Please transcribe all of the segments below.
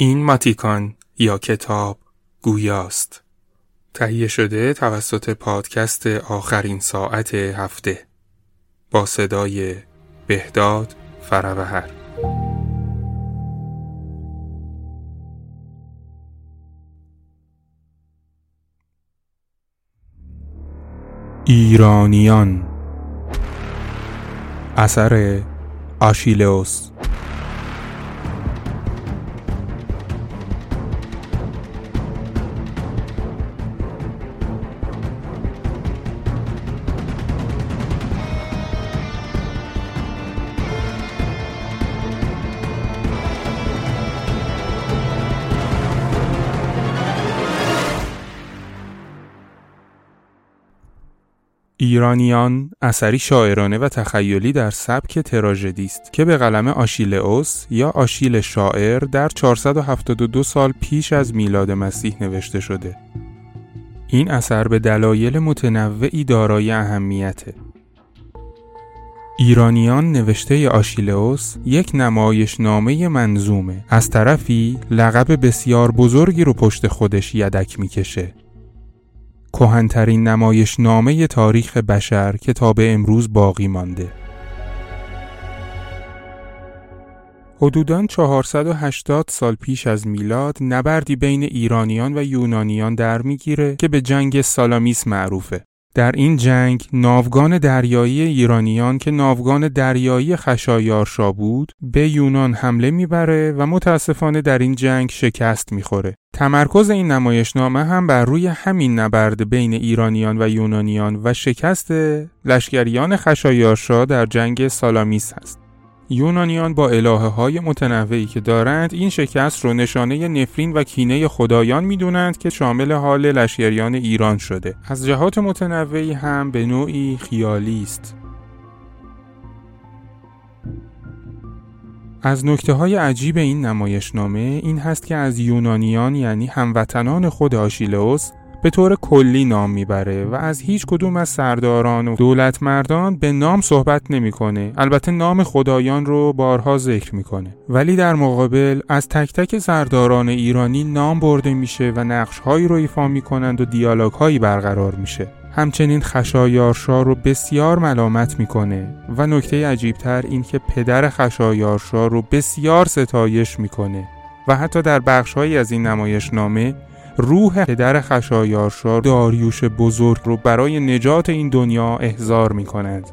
این ماتیکان یا کتاب گویاست. تهیه شده توسط پادکست آخرین ساعت هفته با صدای بهداد فروهر ایرانیان. اثر آشیلوس. ایرانیان اثری شاعرانه و تخیلی در سبک تراژدی است که به قلم آشیلئوس یا آشیل شاعر در 472 سال پیش از میلاد مسیح نوشته شده. این اثر به دلایل متنوعی دارای اهمیته. ایرانیان نوشته آشیلئوس یک نمایش نامه منظومه از طرفی لقب بسیار بزرگی رو پشت خودش یدک می‌کشه کهنترین نمایش نامه تاریخ بشر که تا به امروز باقی مانده. حدوداً 480 سال پیش از میلاد نبردی بین ایرانیان و یونانیان در می‌گیره که به جنگ سالامیس معروفه. در این جنگ ناوگان دریایی ایرانیان که ناوگان دریایی خشایارشا بود به یونان حمله می‌بره و متاسفانه در این جنگ شکست می‌خوره. تمرکز این نمایشنامه هم بر روی همین نبرد بین ایرانیان و یونانیان و شکست لشکریان خشایارشا در جنگ سالامیس هست. یونانیان با الهه های متنوعی که دارند این شکست رو نشانه نفرین و کینه خدایان می‌دونند که شامل حال لشکریان ایران شده. از جهات متنوعی هم به نوعی خیالی است. از نکته های عجیب این نمایشنامه این هست که از یونانیان یعنی هموطنان خود آشیلوس به طور کلی نام می‌بره و از هیچ کدوم از سرداران و دولت مردان به نام صحبت نمی‌کنه. البته نام خدایان رو بارها ذکر می‌کنه. ولی در مقابل از تک تک سرداران ایرانی نام برده میشه و نقش هایی رو ایفا می‌کنند و دیالوگ هایی برقرار میشه. همچنین خشایارشا رو بسیار ملامت می‌کنه و نکته عجیبتر این که پدر خشایارشا رو بسیار ستایش می‌کنه و حتی در بخشهایی از این نمایشنامه روح پدر خشایارشا داریوش بزرگ رو برای نجات این دنیا احضار می کند.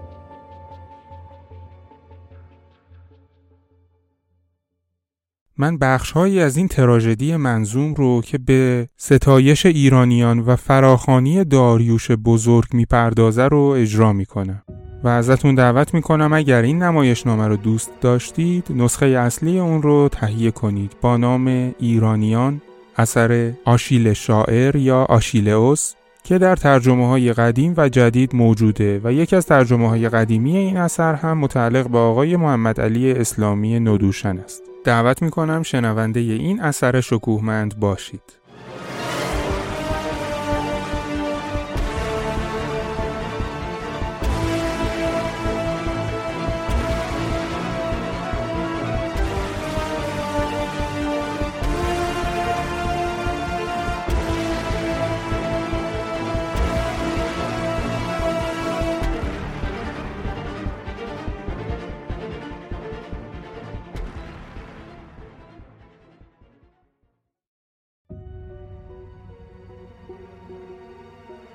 من بخشهایی از این تراژدی منظوم رو که به ستایش ایرانیان و فراخانی داریوش بزرگ می‌پردازه رو اجرا می‌کنم و ازتون دعوت می‌کنم اگر این نمایشنامه رو دوست داشتید نسخه اصلی اون رو تهیه کنید با نام ایرانیان اثر آشیل شاعر یا آشیلئوس که در ترجمه های قدیم و جدید موجوده و یکی از ترجمه های قدیمی این اثر هم متعلق به آقای محمد علی اسلامی ندوشن است. دعوت می کنم شنونده این اثر شکوهمند باشید.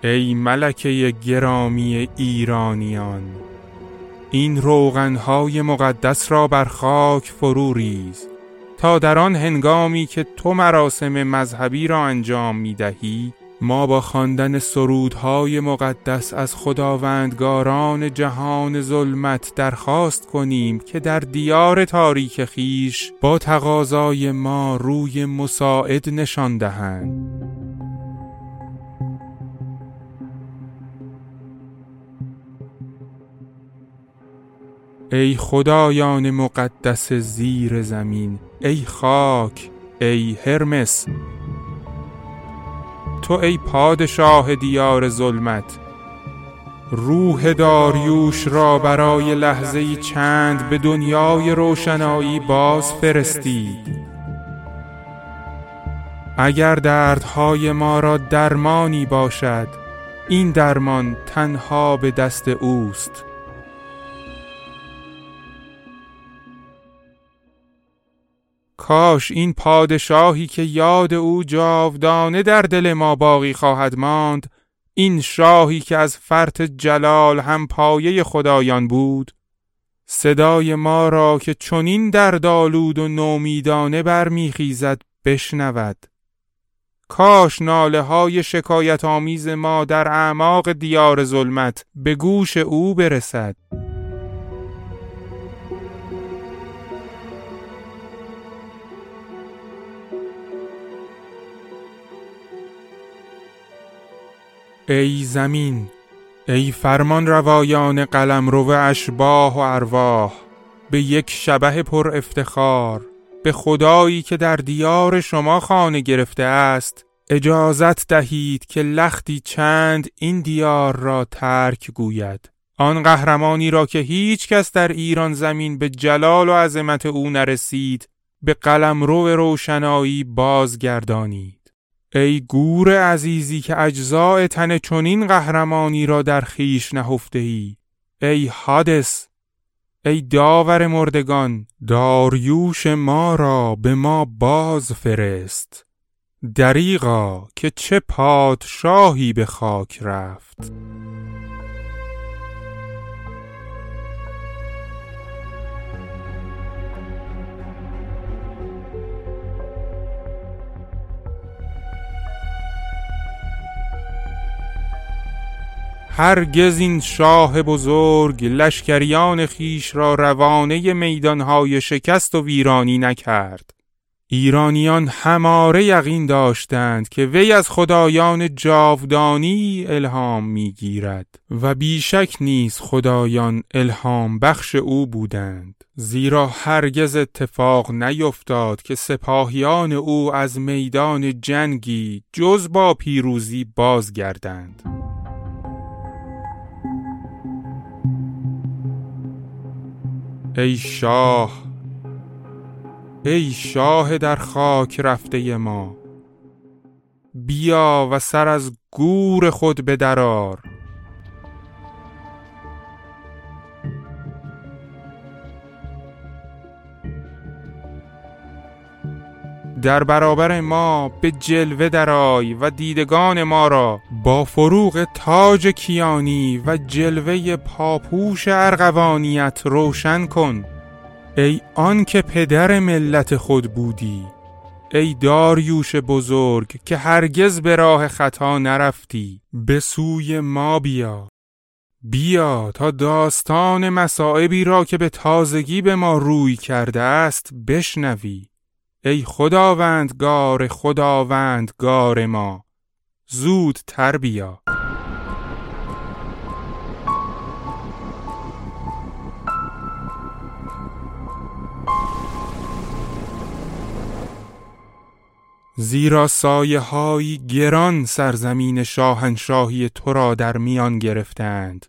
ای ملکه گرامی ایرانیان این روغنهای مقدس را بر خاک فرو ریز تا در آن هنگامی که تو مراسم مذهبی را انجام می دهی ما با خواندن سرودهای مقدس از خداوندگاران جهان ظلمت درخواست کنیم که در دیار تاریک خیش با تقاضای ما روی مساعد نشان دهند. ای خدایان مقدس زیر زمین ای خاک ای هرمس. تو ای پادشاه دیار ظلمت روح داریوش را برای لحظه چند به دنیای روشنایی باز فرستید. اگر دردهای ما را درمانی باشد این درمان تنها به دست اوست. کاش این پادشاهی که یاد او جاودانه در دل ما باقی خواهد ماند این شاهی که از فرط جلال هم پایه خدایان بود. صدای ما را که چنین در دالود و نومیدانه برمیخیزد بشنود. کاش ناله های شکایت آمیز ما در اعماق دیار ظلمت به گوش او برسد. ای زمین ای فرمان روایان قلم رو اشباه و ارواح به یک شبه پر افتخار به خدایی که در دیار شما خانه گرفته است اجازت دهید که لختی چند این دیار را ترک گوید. آن قهرمانی را که هیچ کس در ایران زمین به جلال و عظمت او نرسید به قلم رو روشنایی بازگردانید ای گور عزیزی که اجزاء تن چنین قهرمانی را در خیش نهفته ای ای حادث ای داور مردگان داریوش ما را به ما باز فرست. دریغا که چه پادشاهی به خاک رفت. هرگز این شاه بزرگ لشکریان خیش را روانه میدانهای شکست و ویرانی نکرد. ایرانیان هماره یقین داشتند که وی از خدایان جاودانی الهام می‌گیرد و بیشک نیز خدایان الهام بخش او بودند. زیرا هرگز اتفاق نیفتاد که سپاهیان او از میدان جنگی جز با پیروزی بازگردند. ای شاه ای شاه در خاک رفته ما بیا و سر از گور خود بدرار. در برابر ما به جلوه درای و دیدگان ما را با فروغ تاج کیانی و جلوه پاپوش ارغوانیت روشن کن. ای آن که پدر ملت خود بودی ای داریوش بزرگ که هرگز به راه خطا نرفتی به سوی ما بیا. بیا تا داستان مسائبی را که به تازگی به ما روی کرده است بشنوی. ای خداوندگار خداوندگار ما زود تر بیا. زیرا سایه های گران سرزمین شاهنشاهی تو را در میان گرفتند.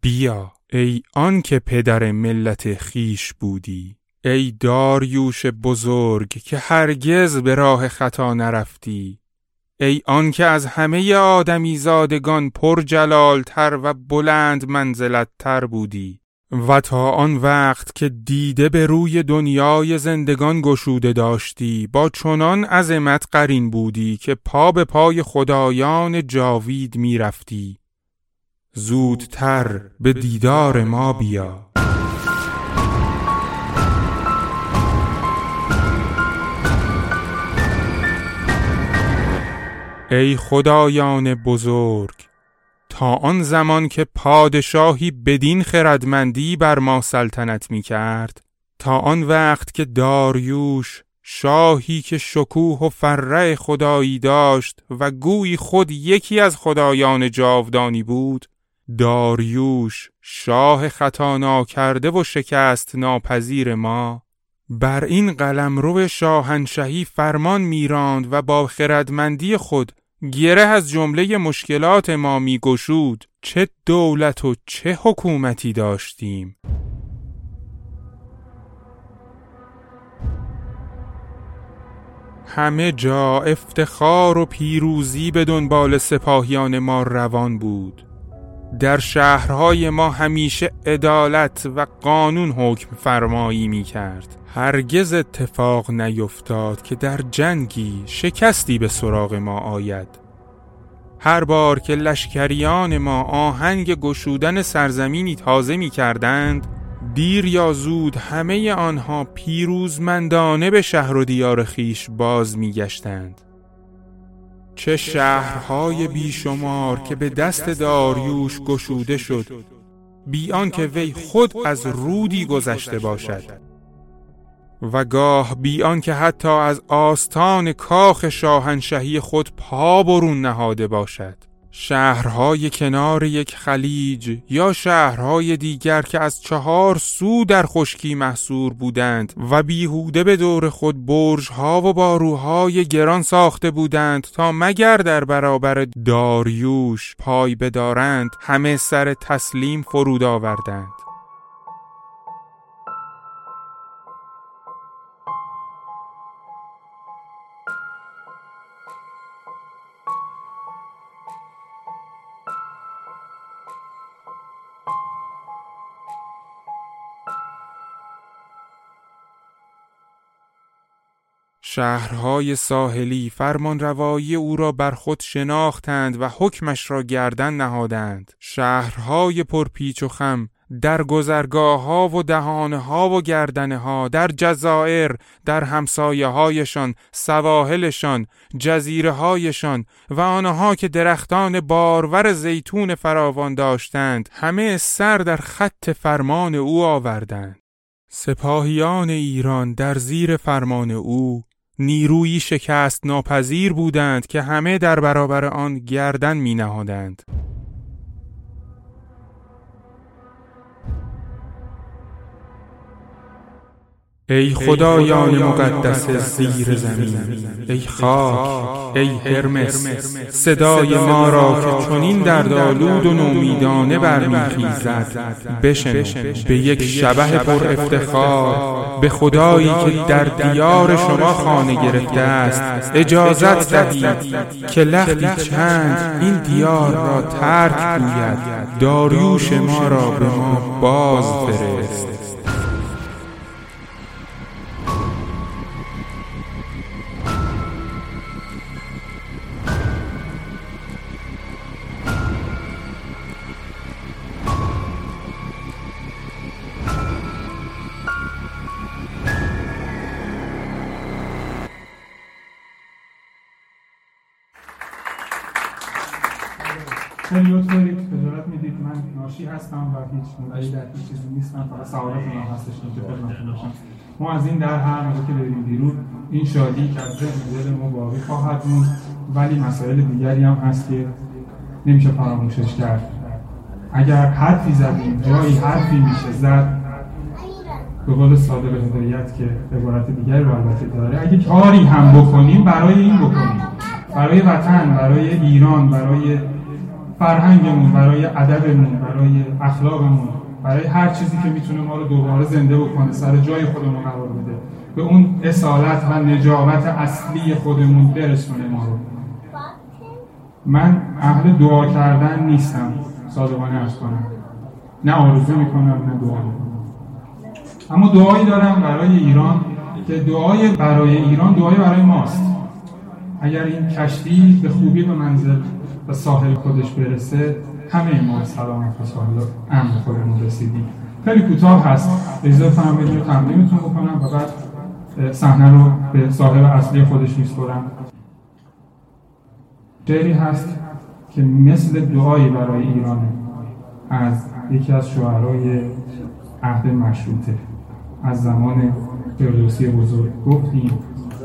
بیا ای آن که پدر ملت خیش بودی. ای داریوش بزرگ که هرگز به راه خطا نرفتی. ای آن که از همه آدمی زادگان پر جلالتر و بلند منزلت تر بودی. و تا آن وقت که دیده به روی دنیای زندگان گشوده داشتی با چنان عظمت قرین بودی که پا به پای خدایان جاوید می‌رفتی. زودتر به دیدار ما بیا. ای خدایان بزرگ تا آن زمان که پادشاهی بدین خردمندی بر ما سلطنت می کرد تا آن وقت که داریوش شاهی که شکوه و فره خدایی داشت و گویی خود یکی از خدایان جاودانی بود داریوش شاه خطا کرده و شکست ناپذیر ما بر این قلم رو شاهنشهی فرمان میراند و با خردمندی خود گره از جمله مشکلات ما میگشود. چه دولت و چه حکومتی داشتیم. همه جا افتخار و پیروزی به دنبال سپاهیان ما روان بود. در شهرهای ما همیشه عدالت و قانون حکم فرمایی می کرد هرگز اتفاق نیفتاد که در جنگی شکستی به سراغ ما آید. هر بار که لشکریان ما آهنگ گشودن سرزمینی تازه می کردند دیر یا زود همه آنها پیروزمندانه به شهر و دیار خیش باز می گشتند. چه شهرهای بیشمار که به دست داریوش گشوده شد. بیان که وی خود از رودی گذشته باشد. و گاه بیان که حتی از آستان کاخ شاهنشهی خود پا برون نهاده باشد. شهرهای کنار یک خلیج یا شهرهای دیگر که از چهار سو در خشکی محصور بودند و بیهوده به دور خود برجها و باروهای گران ساخته بودند تا مگر در برابر داریوش پای بدارند همه سر تسلیم فرود آوردند. شهرهای ساحلی فرمان روایی او را بر خود شناختند و حکمش را گردن نهادند. شهرهای پرپیچ و خم در گذرگاه ها و دهانه ها و گردنه ها در جزائر در همسایه هایشان سواحلشان جزیره هایشان و آنها که درختان بارور زیتون فراوان داشتند همه سر در خط فرمان او آوردند. سپاهیان ایران در زیر فرمان او نیرویی شکست ناپذیر بودند که همه در برابر آن گردن می نهادند. ای خدایان مقدس زیر زمین ای خاک ای هرمس صدای ما را که چنین در دالود و نومیدانه برمیخیزد. بشنو به یک شبه پر افتخار به خدایی که در دیار شما خانه گرفته است. اجازت دهید که لختی چند این دیار را ترک گوید. داریوش ما را به ما باز فرست. هیچ مدعی در هیچ چیزی نیستم فقط سعادت من هستش که خدمتتون ما از این در هر موقع که بریم بیرون این شادی که از ذهن ما باقی خواهد موند ولی مسائل دیگری هم هست که نمیشه فراموشش کرد. اگر حرفی زدیم جایی حرفی میشه زد به قول صادق هدایت که عبارت دیگری رو البته داره اگه کاری هم بکنیم برای این بکنیم. برای وطن برای ایران برای فرهنگمون برای ادبمون برای اخلاقمون برای هر چیزی که می‌تونه ما رو دوباره زنده بکنه سر جای خودمون قرار بده. به اون اصالت و نجابت اصلی خودمون برسونه ما رو. من اهل دعا کردن نیستم صادقانه ارز کنم. نه آرزو می‌کنم نه دعا می‌کنم. اما دعایی دارم برای ایران که دعای برای ایران دعای برای ماست. اگر این کشتی به خوبی به منزل و ساحل خودش برسه همه ما سلامت و ساحل امن خودمون رسیدیم. خیلی کوتاه هست. اجازه فرمایید رو تمرینتون بکنم و بعد صحنه رو به صاحب اصلی خودش میسپرم شعری هست که مثل دعایی برای ایران از یکی از شعرهای عهد مشروطه. از زمان فردوسی بزرگ گفتیم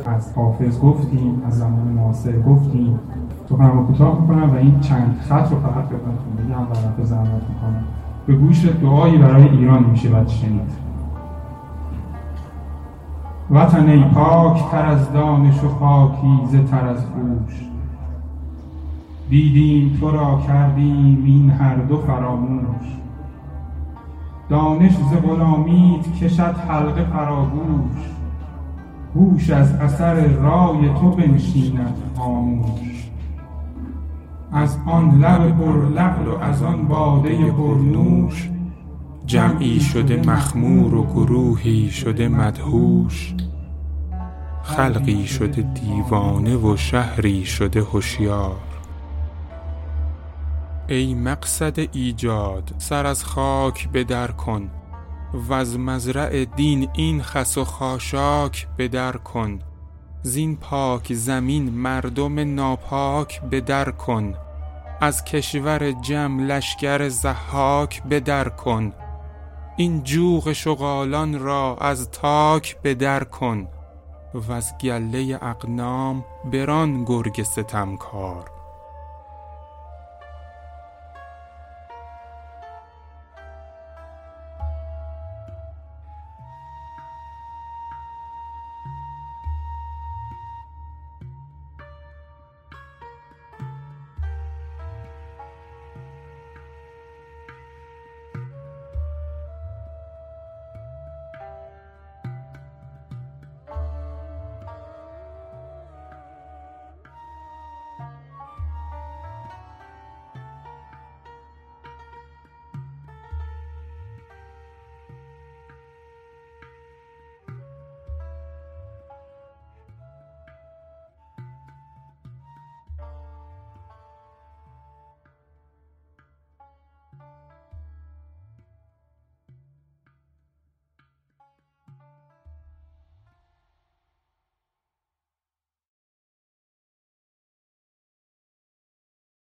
از حافظ گفتیم از زمان معاصر گفتیم. سخنم کوتاه می‌کنم و این چند خط رو فقط خدمتتون بگم و زحمت می‌کنم. به گوش دعایی برای ایران میشه باید شنید. وطن ای پاک تر از دانش و پاکیزه تر از خوش دیدیم تو را کردیم این هر دو فراموش. دانش ز غلامیت کشد حلقه فراگوش هوش از اثر رای تو بنشیند خاموش. از آن لب پر لعل و از آن باده پر نوش. جمعی شده مخمور و گروهی شده مدهوش. خلقی شده دیوانه و شهری شده هوشیار ای مقصد ایجاد سر از خاک به در کن. وز مزرع دین این خس و خاشاک به در کن. زین پاک زمین مردم ناپاک به در کن. از کشور جم لشکر ضحاک به در کن. این جوق شغالان را از تاک به در کن. وز گله اقنام بران گرگ ستمکار.